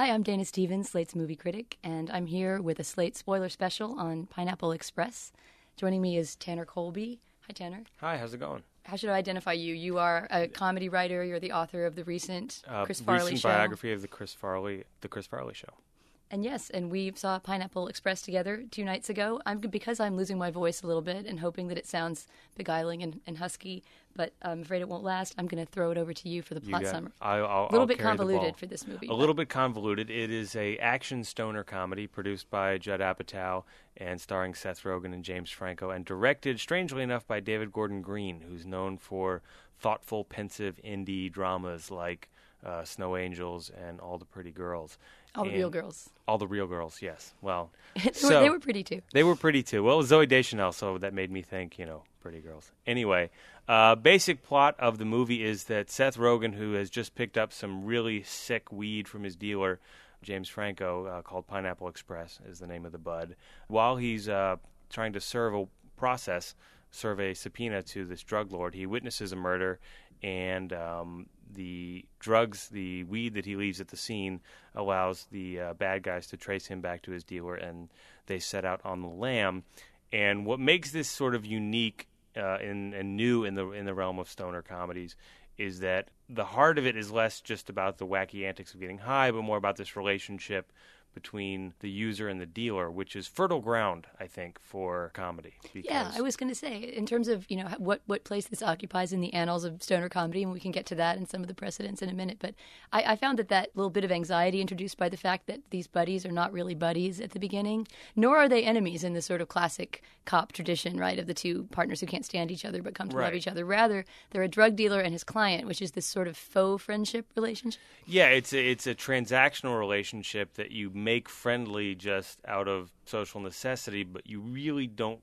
Hi, I'm Dana Stevens, Slate's movie critic, and I'm here with a Slate spoiler special on Pineapple Express. Joining me is Tanner Colby. Hi, Tanner. Hi, how's it going? How should I identify you? You are a comedy writer. You're the author of the recent uh, Chris Farley recent show. biography of the Chris Farley, the Chris Farley show. And yes, and we saw Pineapple Express together two nights ago. I'm because I'm losing my voice a little bit and hoping that it sounds beguiling and, and husky, but I'm afraid it won't last. I'm going to throw it over to you for the plot summary. I, a little I'll bit convoluted for this movie. A little bit convoluted. It is a action stoner comedy produced by Judd Apatow and starring Seth Rogen and James Franco, and directed, strangely enough, by David Gordon Green, who's known for thoughtful, pensive indie dramas like uh, Snow Angels and All the Pretty Girls. All the real girls. All the real girls, yes. Well, they, so, were, they were pretty too. They were pretty too. Well, Zooey Deschanel, so that made me think, you know, pretty girls. Anyway, uh, basic plot of the movie is that Seth Rogen, who has just picked up some really sick weed from his dealer, James Franco, uh, called Pineapple Express, is the name of the bud. While he's uh, trying to serve a process, serve a subpoena to this drug lord, he witnesses a murder and um, the drugs, the weed that he leaves at the scene, allows the uh, bad guys to trace him back to his dealer, and they set out on the lam. And what makes this sort of unique uh, and, and new in the in the realm of stoner comedies is that the heart of it is less just about the wacky antics of getting high, but more about this relationship between the user and the dealer, which is fertile ground, I think, for comedy. Yeah, I was going to say, in terms of you know what what place this occupies in the annals of stoner comedy, and we can get to that and some of the precedents in a minute. But I, I found that that little bit of anxiety introduced by the fact that these buddies are not really buddies at the beginning, nor are they enemies in the sort of classic cop tradition, right, of the two partners who can't stand each other but come to right. love each other. Rather, they're a drug dealer and his client, which is this sort of faux friendship relationship. Yeah, it's a, it's a transactional relationship that you make friendly just out of social necessity, but you really don't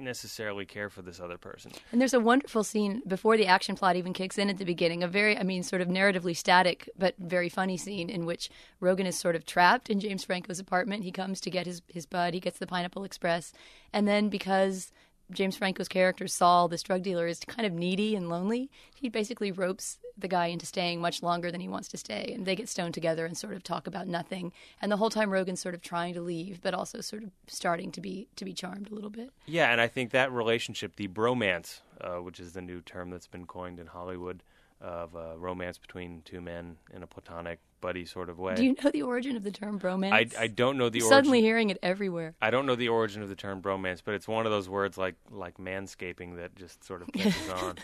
necessarily care for this other person. And there's a wonderful scene before the action plot even kicks in at the beginning, a very, I mean, sort of narratively static but very funny scene in which Rogen is sort of trapped in James Franco's apartment. He comes to get his, his bud, he gets the Pineapple Express, and then because James Franco's character Saul, this drug dealer, is kind of needy and lonely. He basically ropes the guy into staying much longer than he wants to stay, and they get stoned together and sort of talk about nothing. And the whole time, Rogen's sort of trying to leave, but also sort of starting to be to be charmed a little bit. Yeah, and I think that relationship, the bromance, uh, which is the new term that's been coined in Hollywood, of uh, romance between two men in a platonic buddy sort of way. Do you know the origin of the term bromance? I, I don't know the origin. Suddenly hearing it everywhere. I don't know the origin of the term bromance, but it's one of those words like like manscaping that just sort of catches on.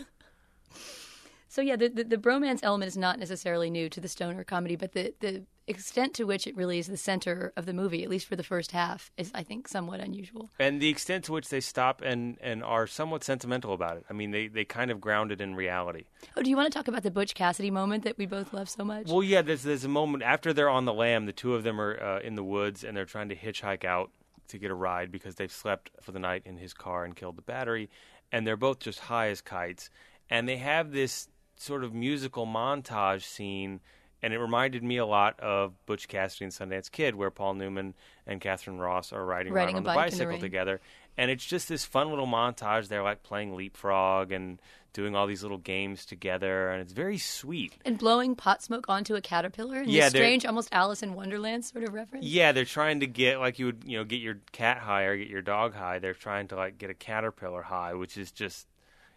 So yeah, the, the, the bromance element is not necessarily new to the stoner comedy, but the the extent to which it really is the center of the movie, at least for the first half, is I think somewhat unusual. And the extent to which they stop and, and are somewhat sentimental about it. I mean, they, they kind of ground it in reality. Oh, do you want to talk about the Butch Cassidy moment that we both love so much? Well, yeah, there's there's a moment after they're on the lam, the two of them are uh, in the woods and they're trying to hitchhike out to get a ride because they've slept for the night in his car and killed the battery, and they're both just high as kites, and they have this sort of musical montage scene, and it reminded me a lot of Butch Cassidy and Sundance Kid, where Paul Newman and Katharine Ross are riding, riding around on the bicycle the together. And it's just this fun little montage. They're like playing leapfrog and doing all these little games together, and it's very sweet. And blowing pot smoke onto a caterpillar. In yeah, strange, almost Alice in Wonderland sort of reference. Yeah, they're trying to get like you would, you know, get your cat high or get your dog high. They're trying to like get a caterpillar high, which is just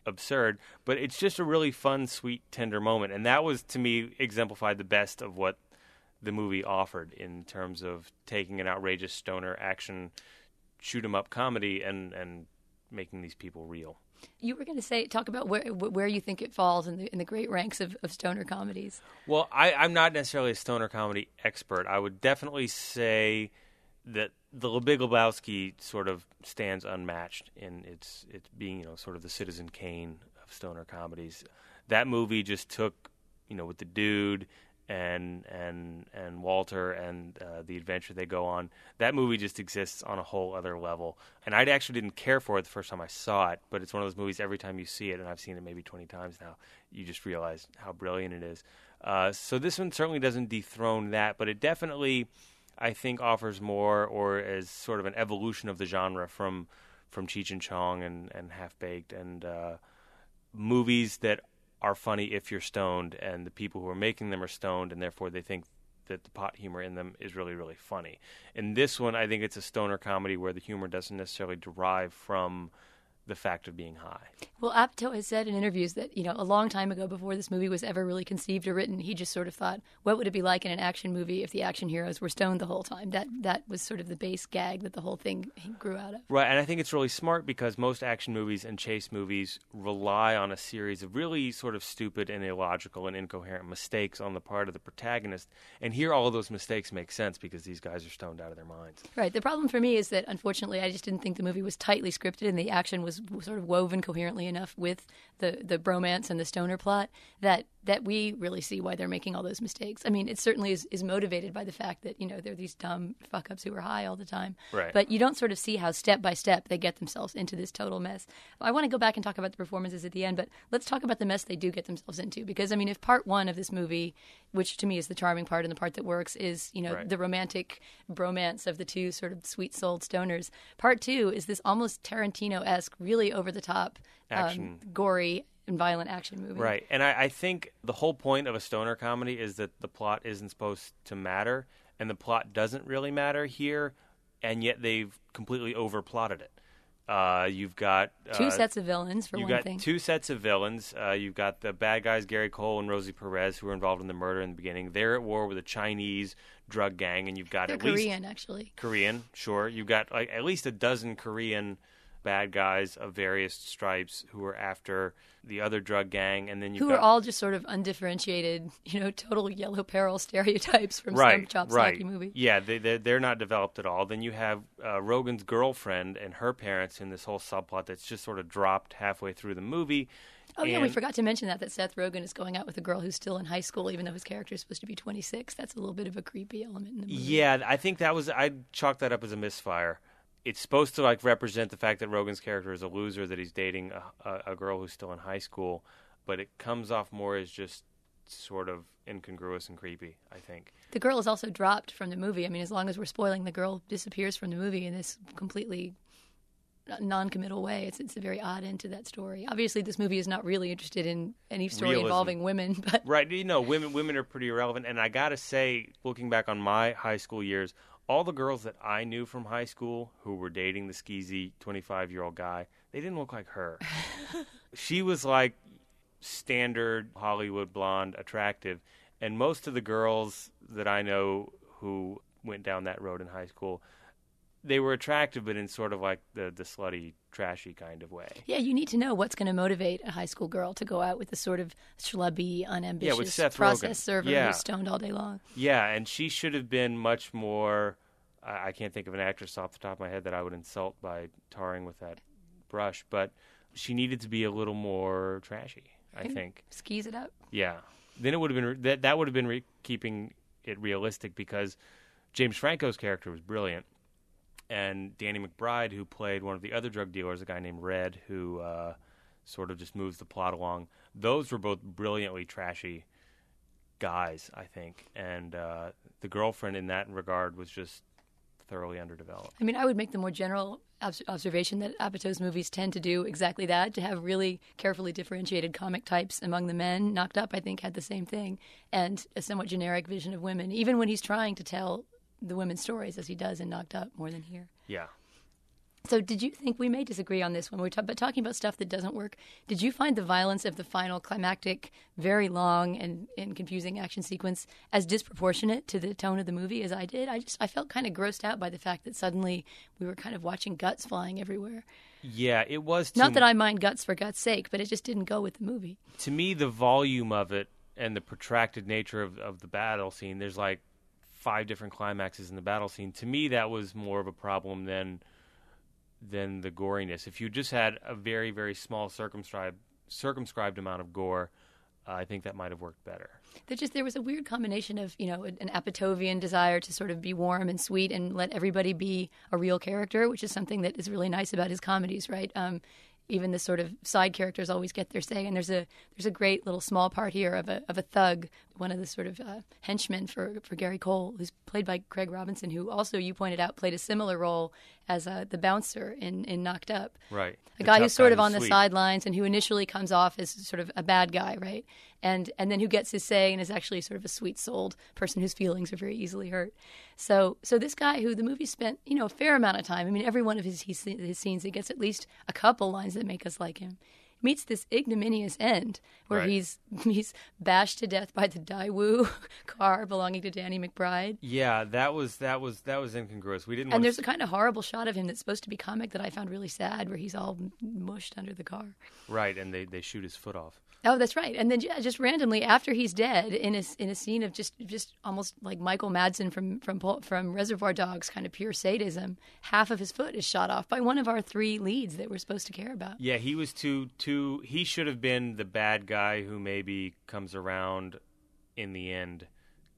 absurd, but it's just a really fun, sweet, tender moment, and that was to me exemplified the best of what the movie offered in terms of taking an outrageous stoner action shoot 'em up comedy and and making these people real. You were going to say talk about where where you think it falls in the in the great ranks of, of stoner comedies. Well, I, I'm not necessarily a stoner comedy expert. I would definitely say that the Big Lebowski sort of stands unmatched in its its being, you know, sort of the Citizen Kane of stoner comedies. That movie just took, you know, with the dude and and and Walter and uh, the adventure they go on. That movie just exists on a whole other level. And I actually didn't care for it the first time I saw it, but it's one of those movies. Every time you see it, and I've seen it maybe twenty times now, you just realize how brilliant it is. Uh, so this one certainly doesn't dethrone that, but it definitely I think offers more, or as sort of an evolution of the genre from from Cheech and Chong and and Half Baked and uh, movies that are funny if you're stoned, and the people who are making them are stoned, and therefore they think that the pot humor in them is really really funny. In this one, I think it's a stoner comedy where the humor doesn't necessarily derive from the fact of being high. Well, Apatow has said in interviews that you know a long time ago, before this movie was ever really conceived or written, he just sort of thought, what would it be like in an action movie if the action heroes were stoned the whole time? That that was sort of the base gag that the whole thing grew out of. Right, and I think it's really smart because most action movies and chase movies rely on a series of really sort of stupid and illogical and incoherent mistakes on the part of the protagonist. And here, all of those mistakes make sense because these guys are stoned out of their minds. Right. The problem for me is that unfortunately, I just didn't think the movie was tightly scripted and the action was sort of woven coherently enough with the the bromance and the stoner plot that that we really see why they're making all those mistakes. I mean, it certainly is, is motivated by the fact that you know they're these dumb fuck ups who are high all the time. Right. But you don't sort of see how step by step they get themselves into this total mess. I want to go back and talk about the performances at the end, but let's talk about the mess they do get themselves into because I mean, if part one of this movie, which to me is the charming part and the part that works, is you know Right. the romantic bromance of the two sort of sweet souled stoners. Part two is this almost Tarantino esque, really over the top, Action. um, gory and violent action movie. Right, and I, I think the whole point of a stoner comedy is that the plot isn't supposed to matter, and the plot doesn't really matter here, and yet they've completely overplotted it. Uh, you've got Two uh, sets of villains for You've one got thing. two sets of villains. Uh, you've got the bad guys, Gary Cole and Rosie Perez, who were involved in the murder in the beginning. They're at war with a Chinese drug gang, and you've got They're at least Korean, actually. Korean, sure. You've got like at least a dozen Korean bad guys of various stripes who are after the other drug gang, and then you've Who got are all just sort of undifferentiated, you know, total yellow peril stereotypes from some right, chop right. movie. Yeah, they they're, they're not developed at all. Then you have uh, Rogen's girlfriend and her parents in this whole subplot that's just sort of dropped halfway through the movie. Oh yeah, we forgot to mention that that Seth Rogen is going out with a girl who's still in high school, even though his character is supposed to be 26. That's a little bit of a creepy element in the movie. Yeah, I think that was I chalked that up as a misfire. It's supposed to like represent the fact that Rogen's character is a loser, that he's dating a, a, a girl who's still in high school, but it comes off more as just sort of incongruous and creepy. I think. The girl is also dropped from the movie. I mean, as long as we're spoiling, the girl disappears from the movie in this completely non-committal way. It's it's a very odd end to that story. Obviously, this movie is not really interested in any story Realism. involving women, but Right, you know, women women are pretty irrelevant, and I gotta say, looking back on my high school years, all the girls that I knew from high school who were dating the skeezy twenty five year old guy, they didn't look like her. she was like standard Hollywood blonde, attractive, and most of the girls that I know who went down that road in high school, they were attractive, but in sort of like the the slutty, trashy kind of way. yeah, you need to know what's going to motivate a high school girl to go out with this sort of schlubby, unambitious Seth process Rogen. server Yeah. who's stoned all day long. Yeah, and she should have been much more. I, I can't think of an actress off the top of my head that I would insult by tarring with that brush, but she needed to be a little more trashy. I think. Skis it up. Yeah. Then it would have been re- that that would have been re- keeping it realistic because James Franco's character was brilliant, and Danny McBride, who played one of the other drug dealers, a guy named Red, who uh, sort of just moves the plot along. Those were both brilliantly trashy guys, I think, and uh, the girlfriend in that regard was just thoroughly underdeveloped. I mean, I would make the more general obs- observation that Apatow's movies tend to do exactly that to have really carefully differentiated comic types among the men. Knocked Up, I think, had the same thing, and a somewhat generic vision of women, even when he's trying to tell the women's stories as he does in Knocked Up more than here. Yeah. So, did you think we may disagree on this when we're ta- but talking about stuff that doesn't work? Did you find the violence of the final climactic, very long and, and confusing action sequence as disproportionate to the tone of the movie as I did? I just I felt kind of grossed out by the fact that suddenly we were kind of watching guts flying everywhere. Yeah, it was too Not that I mind guts for guts' sake, but it just didn't go with the movie. to me the volume of it and the protracted nature of, of the battle scene there's like five different climaxes in the battle scene to me that was more of a problem than than the goriness if you just had a very very small circumscribed circumscribed amount of gore uh, i think that might have worked better There just there was a weird combination of you know an Apatovian desire to sort of be warm and sweet and let everybody be a real character, which is something that is really nice about his comedies, right? Um, even the sort of side characters always get their say, and there's a there's a great little small part here of a of a thug, one of the sort of uh, henchmen for for Gary Cole, who's played by Craig Robinson, who also you pointed out played a similar role as uh, the bouncer in, in Knocked Up. Right. A The guy who's sort of on the sidelines and who initially comes off as sort of a bad guy, right? And and then who gets his say and is actually sort of a sweet-souled person whose feelings are very easily hurt. So so this guy who the movie spent you know a fair amount of time. I mean, every one of his his, his scenes, he gets at least a couple lines that make us like him. Meets this ignominious end where Right. he's he's bashed to death by the Daewoo car belonging to Danny McBride. Yeah, that was that was that was incongruous. We didn't. And there's to a kind of horrible shot of him that's supposed to be comic that I found really sad, where he's all mushed under the car. right, and they they shoot his foot off. Oh, that's right. And then just randomly after he's dead, in a in a scene of just just almost like Michael Madsen from from from Reservoir Dogs, kind of pure sadism, half of his foot is shot off by one of our three leads that we're supposed to care about. Yeah, he was too too. He should have been the bad guy who maybe comes around in the end,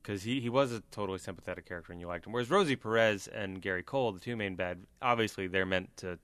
because he he was a totally sympathetic character and you liked him. Whereas Rosie Perez and Gary Cole, the two main bad, obviously they're meant to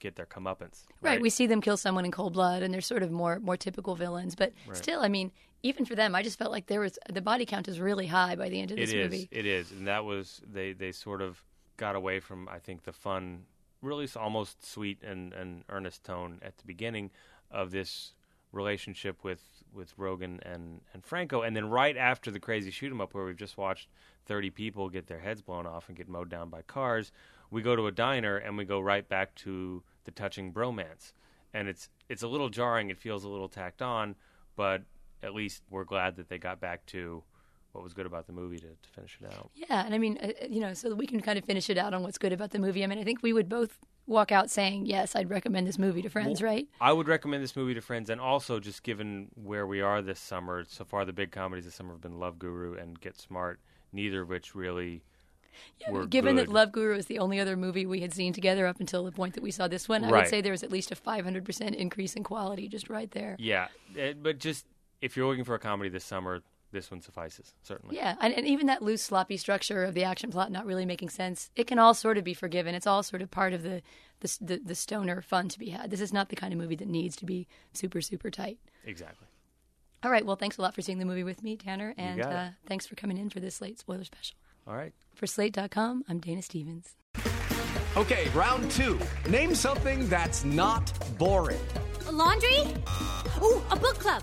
get their comeuppance. Right. We see them kill someone in cold blood, and they're sort of more more typical villains. But still, I mean, even for them, I just felt like there was the body count is really high by the end of this It is. movie. It is, and that was they. They sort of got away from I think the fun, really almost sweet and, and earnest tone at the beginning of this relationship with with Rogen and and Franco, and then right after the crazy shoot 'em up where we've just watched thirty people get their heads blown off and get mowed down by cars, we go to a diner and we go right back to the touching bromance, and it's it's a little jarring. It feels a little tacked on, but at least we're glad that they got back to what was good about the movie to, to finish it out. Yeah, and I mean, uh, you know, so we can kind of finish it out on what's good about the movie. I mean, I think we would both walk out saying, "Yes, I'd recommend this movie to friends." right? I would recommend this movie to friends, and also just given where we are this summer, so far the big comedies this summer have been Love Guru and Get Smart, neither of which really were Given good. that Love Guru is the only other movie we had seen together up until the point that we saw this one, I would say there was at least a 500% increase in quality just right there. yeah, eh, but just if you're looking for a comedy this summer, this one suffices certainly. Yeah, and, and even that loose, sloppy structure of the action plot not really making sense, it can all sort of be forgiven. It's all sort of part of the, the, the, the stoner fun to be had. This is not the kind of movie that needs to be super, super tight. Exactly. All right, well, thanks a lot for seeing the movie with me, Tanner, and got it. uh, thanks for coming in for this Slate spoiler special. All right. For Slate.com, I'm Dana Stevens. Okay, round two. Name something that's not boring. A laundry? Ooh, a book club.